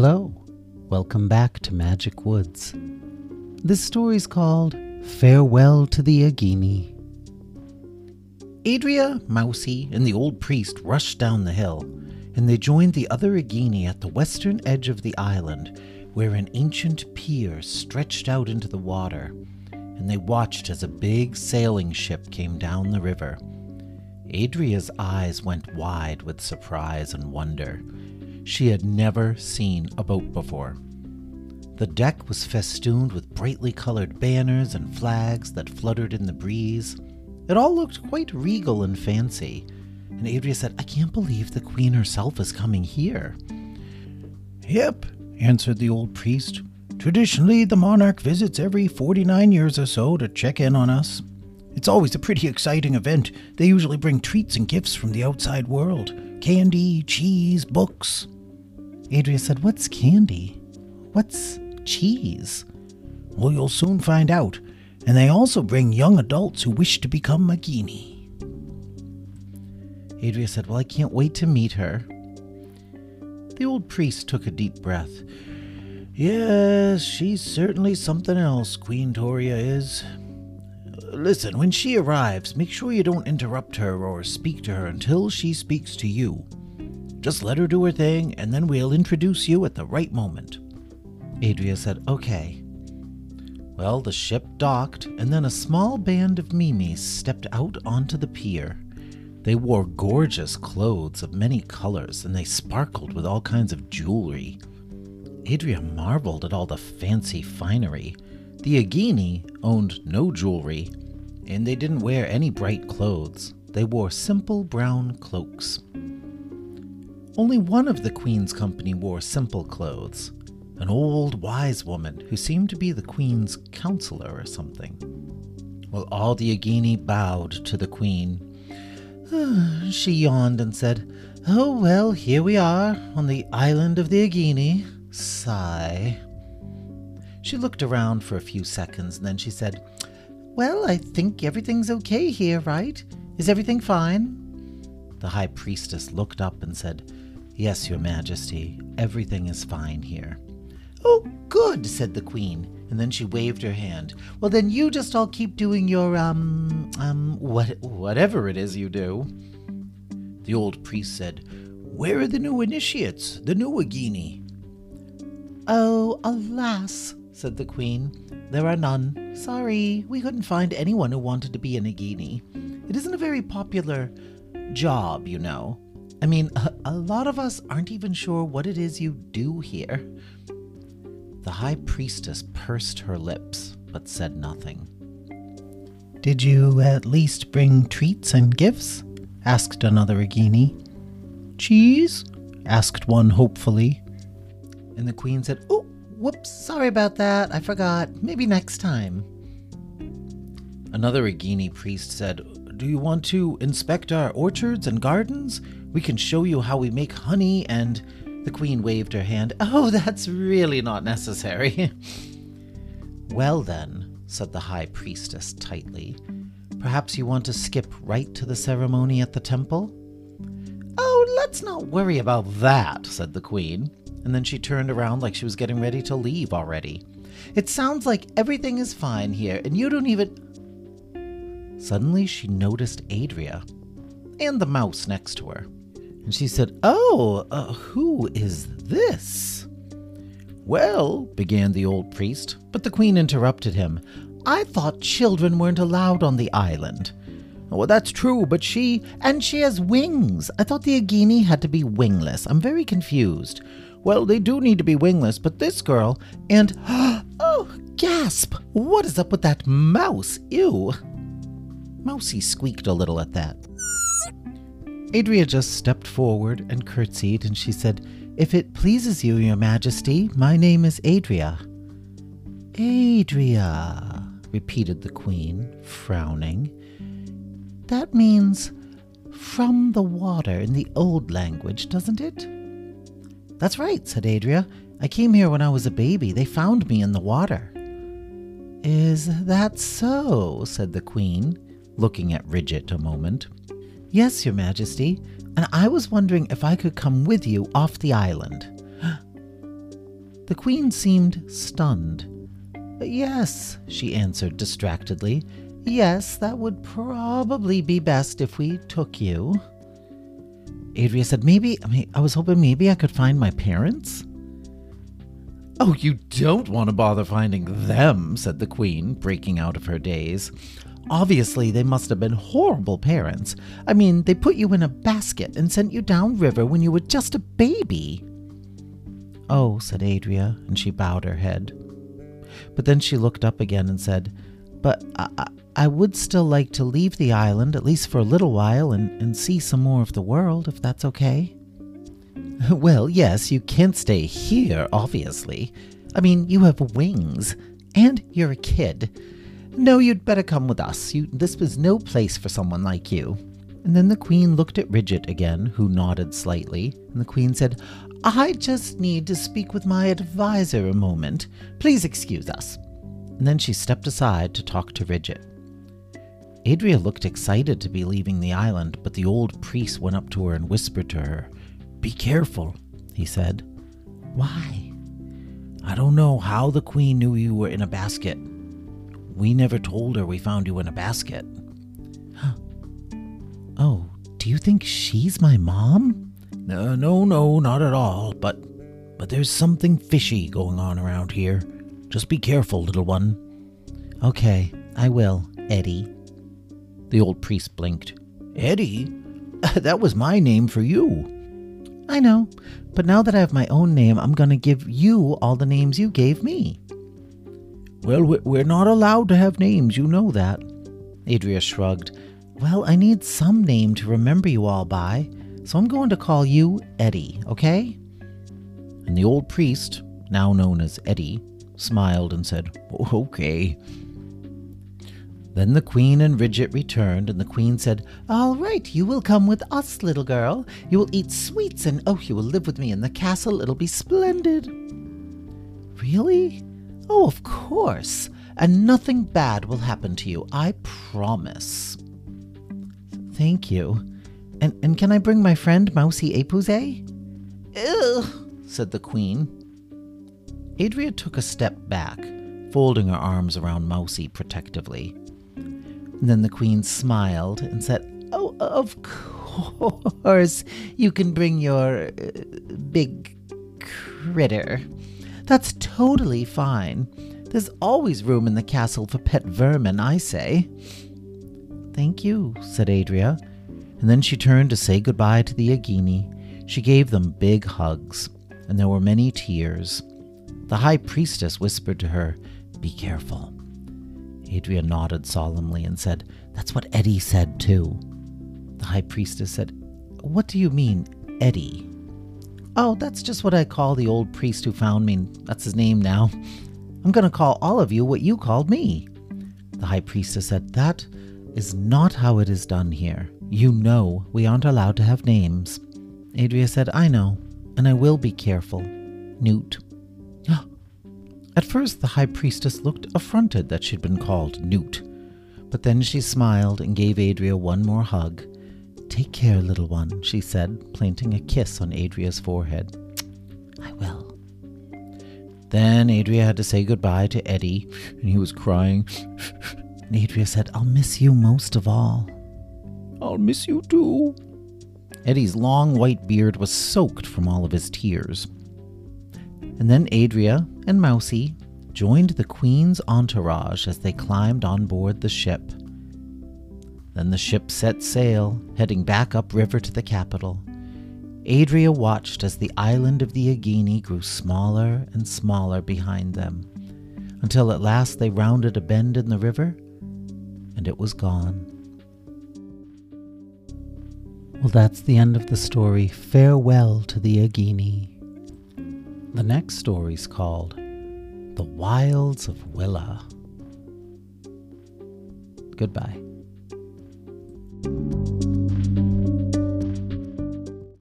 Hello, welcome back to Magic Woods. This story's called Farewell to the Agini. Adria, Mousie, and the old priest rushed down the hill, and they joined the other Agini at the western edge of the island, where an ancient pier stretched out into the water, and they watched as a big sailing ship came down the river. Adria's eyes went wide with surprise and wonder. She had never seen a boat before. The deck was festooned with brightly colored banners and flags that fluttered in the breeze. It all looked quite regal and fancy, and Adria said, I can't believe the queen herself is coming here. Yep, answered the old priest. Traditionally, the monarch visits every 49 years or so to check in on us. It's always a pretty exciting event. They usually bring treats and gifts from the outside world candy, cheese, books. Adria said, What's candy? What's cheese? Well, you'll soon find out. And they also bring young adults who wish to become Magini. Adria said, Well, I can't wait to meet her. The old priest took a deep breath. Yes, she's certainly something else, Queen Toria is. Listen, when she arrives, make sure you don't interrupt her or speak to her until she speaks to you. Just let her do her thing, and then we'll introduce you at the right moment. Adria said, Okay. Well, the ship docked, and then a small band of Mimis stepped out onto the pier. They wore gorgeous clothes of many colors, and they sparkled with all kinds of jewelry. Adria marveled at all the fancy finery. The Agini owned no jewelry, and they didn't wear any bright clothes. They wore simple brown cloaks. Only one of the Queen's company wore simple clothes an old wise woman who seemed to be the Queen's counselor or something. Well, all the Agini bowed to the Queen. she yawned and said, Oh, well, here we are on the island of the Agini. Sigh. She looked around for a few seconds and then she said, Well, I think everything's okay here, right? Is everything fine? The High Priestess looked up and said, Yes, Your Majesty, everything is fine here. Oh, good, said the Queen, and then she waved her hand. Well, then you just all keep doing your, um, um, what, whatever it is you do. The old priest said, Where are the new initiates, the new Agini? Oh, alas, said the Queen, there are none. Sorry, we couldn't find anyone who wanted to be an Agini. It isn't a very popular job, you know. I mean, a, a lot of us aren't even sure what it is you do here. The high priestess pursed her lips, but said nothing. Did you at least bring treats and gifts? asked another Agini. Cheese? asked one hopefully. And the queen said, Oh, whoops, sorry about that. I forgot. Maybe next time. Another Agini priest said, Do you want to inspect our orchards and gardens? We can show you how we make honey and. The queen waved her hand. Oh, that's really not necessary. well, then, said the high priestess tightly, perhaps you want to skip right to the ceremony at the temple? Oh, let's not worry about that, said the queen, and then she turned around like she was getting ready to leave already. It sounds like everything is fine here, and you don't even. Suddenly, she noticed Adria and the mouse next to her. And she said, Oh, uh, who is this? Well, began the old priest, but the queen interrupted him. I thought children weren't allowed on the island. Well, that's true, but she. And she has wings. I thought the Agini had to be wingless. I'm very confused. Well, they do need to be wingless, but this girl. And. Oh, gasp! What is up with that mouse? Ew! Mousie squeaked a little at that. Adria just stepped forward and curtsied, and she said, If it pleases you, your majesty, my name is Adria. Adria, repeated the queen, frowning. That means from the water in the old language, doesn't it? That's right, said Adria. I came here when I was a baby. They found me in the water. Is that so? said the queen, looking at Ridget a moment. Yes, Your Majesty, and I was wondering if I could come with you off the island. The queen seemed stunned. Yes, she answered distractedly. Yes, that would probably be best if we took you. Adria said, Maybe, I mean, I was hoping maybe I could find my parents. Oh, you don't want to bother finding them, said the queen, breaking out of her daze. Obviously, they must have been horrible parents. I mean, they put you in a basket and sent you downriver when you were just a baby. Oh, said Adria, and she bowed her head. But then she looked up again and said, But I, I, I would still like to leave the island, at least for a little while, and, and see some more of the world, if that's okay. Well, yes, you can't stay here, obviously. I mean, you have wings, and you're a kid. No, you'd better come with us. You, this was no place for someone like you. And then the queen looked at Ridget again, who nodded slightly, and the queen said, I just need to speak with my advisor a moment. Please excuse us. And then she stepped aside to talk to Ridget. Adria looked excited to be leaving the island, but the old priest went up to her and whispered to her, Be careful, he said. Why? I don't know how the queen knew you were in a basket. We never told her we found you in a basket. oh, do you think she's my mom? No, no, no, not at all. But, but there's something fishy going on around here. Just be careful, little one. Okay, I will, Eddie. The old priest blinked. Eddie? That was my name for you. I know, but now that I have my own name, I'm going to give you all the names you gave me. Well, we're not allowed to have names, you know that. Adria shrugged. Well, I need some name to remember you all by. So I'm going to call you Eddie, okay? And the old priest, now known as Eddie, smiled and said, Okay. Then the queen and Ridget returned, and the queen said, All right, you will come with us, little girl. You will eat sweets, and oh, you will live with me in the castle. It'll be splendid. Really? Oh, of course. And nothing bad will happen to you, I promise. Thank you. And, and can I bring my friend Mousie Epouze? Ugh, said the queen. Adria took a step back, folding her arms around Mousie protectively. And then the queen smiled and said, Oh, of course, you can bring your uh, big critter. That's totally fine. There's always room in the castle for pet vermin, I say. Thank you, said Adria, and then she turned to say goodbye to the Agini. She gave them big hugs, and there were many tears. The high priestess whispered to her, Be careful. Adria nodded solemnly and said, That's what Eddie said too. The high priestess said, What do you mean, Eddie? Oh, that's just what I call the old priest who found me. That's his name now. I'm going to call all of you what you called me. The high priestess said, That is not how it is done here. You know we aren't allowed to have names. Adria said, I know, and I will be careful. Newt. At first, the high priestess looked affronted that she'd been called Newt, but then she smiled and gave Adria one more hug. Take care, little one, she said, planting a kiss on Adria's forehead. I will. Then Adria had to say goodbye to Eddie, and he was crying. and Adria said, I'll miss you most of all. I'll miss you too. Eddie's long white beard was soaked from all of his tears. And then Adria and Mousie joined the Queen's entourage as they climbed on board the ship. Then the ship set sail, heading back upriver to the capital. Adria watched as the island of the Agini grew smaller and smaller behind them, until at last they rounded a bend in the river, and it was gone. Well, that's the end of the story. Farewell to the Agini. The next story is called The Wilds of Willa. Goodbye. Thank you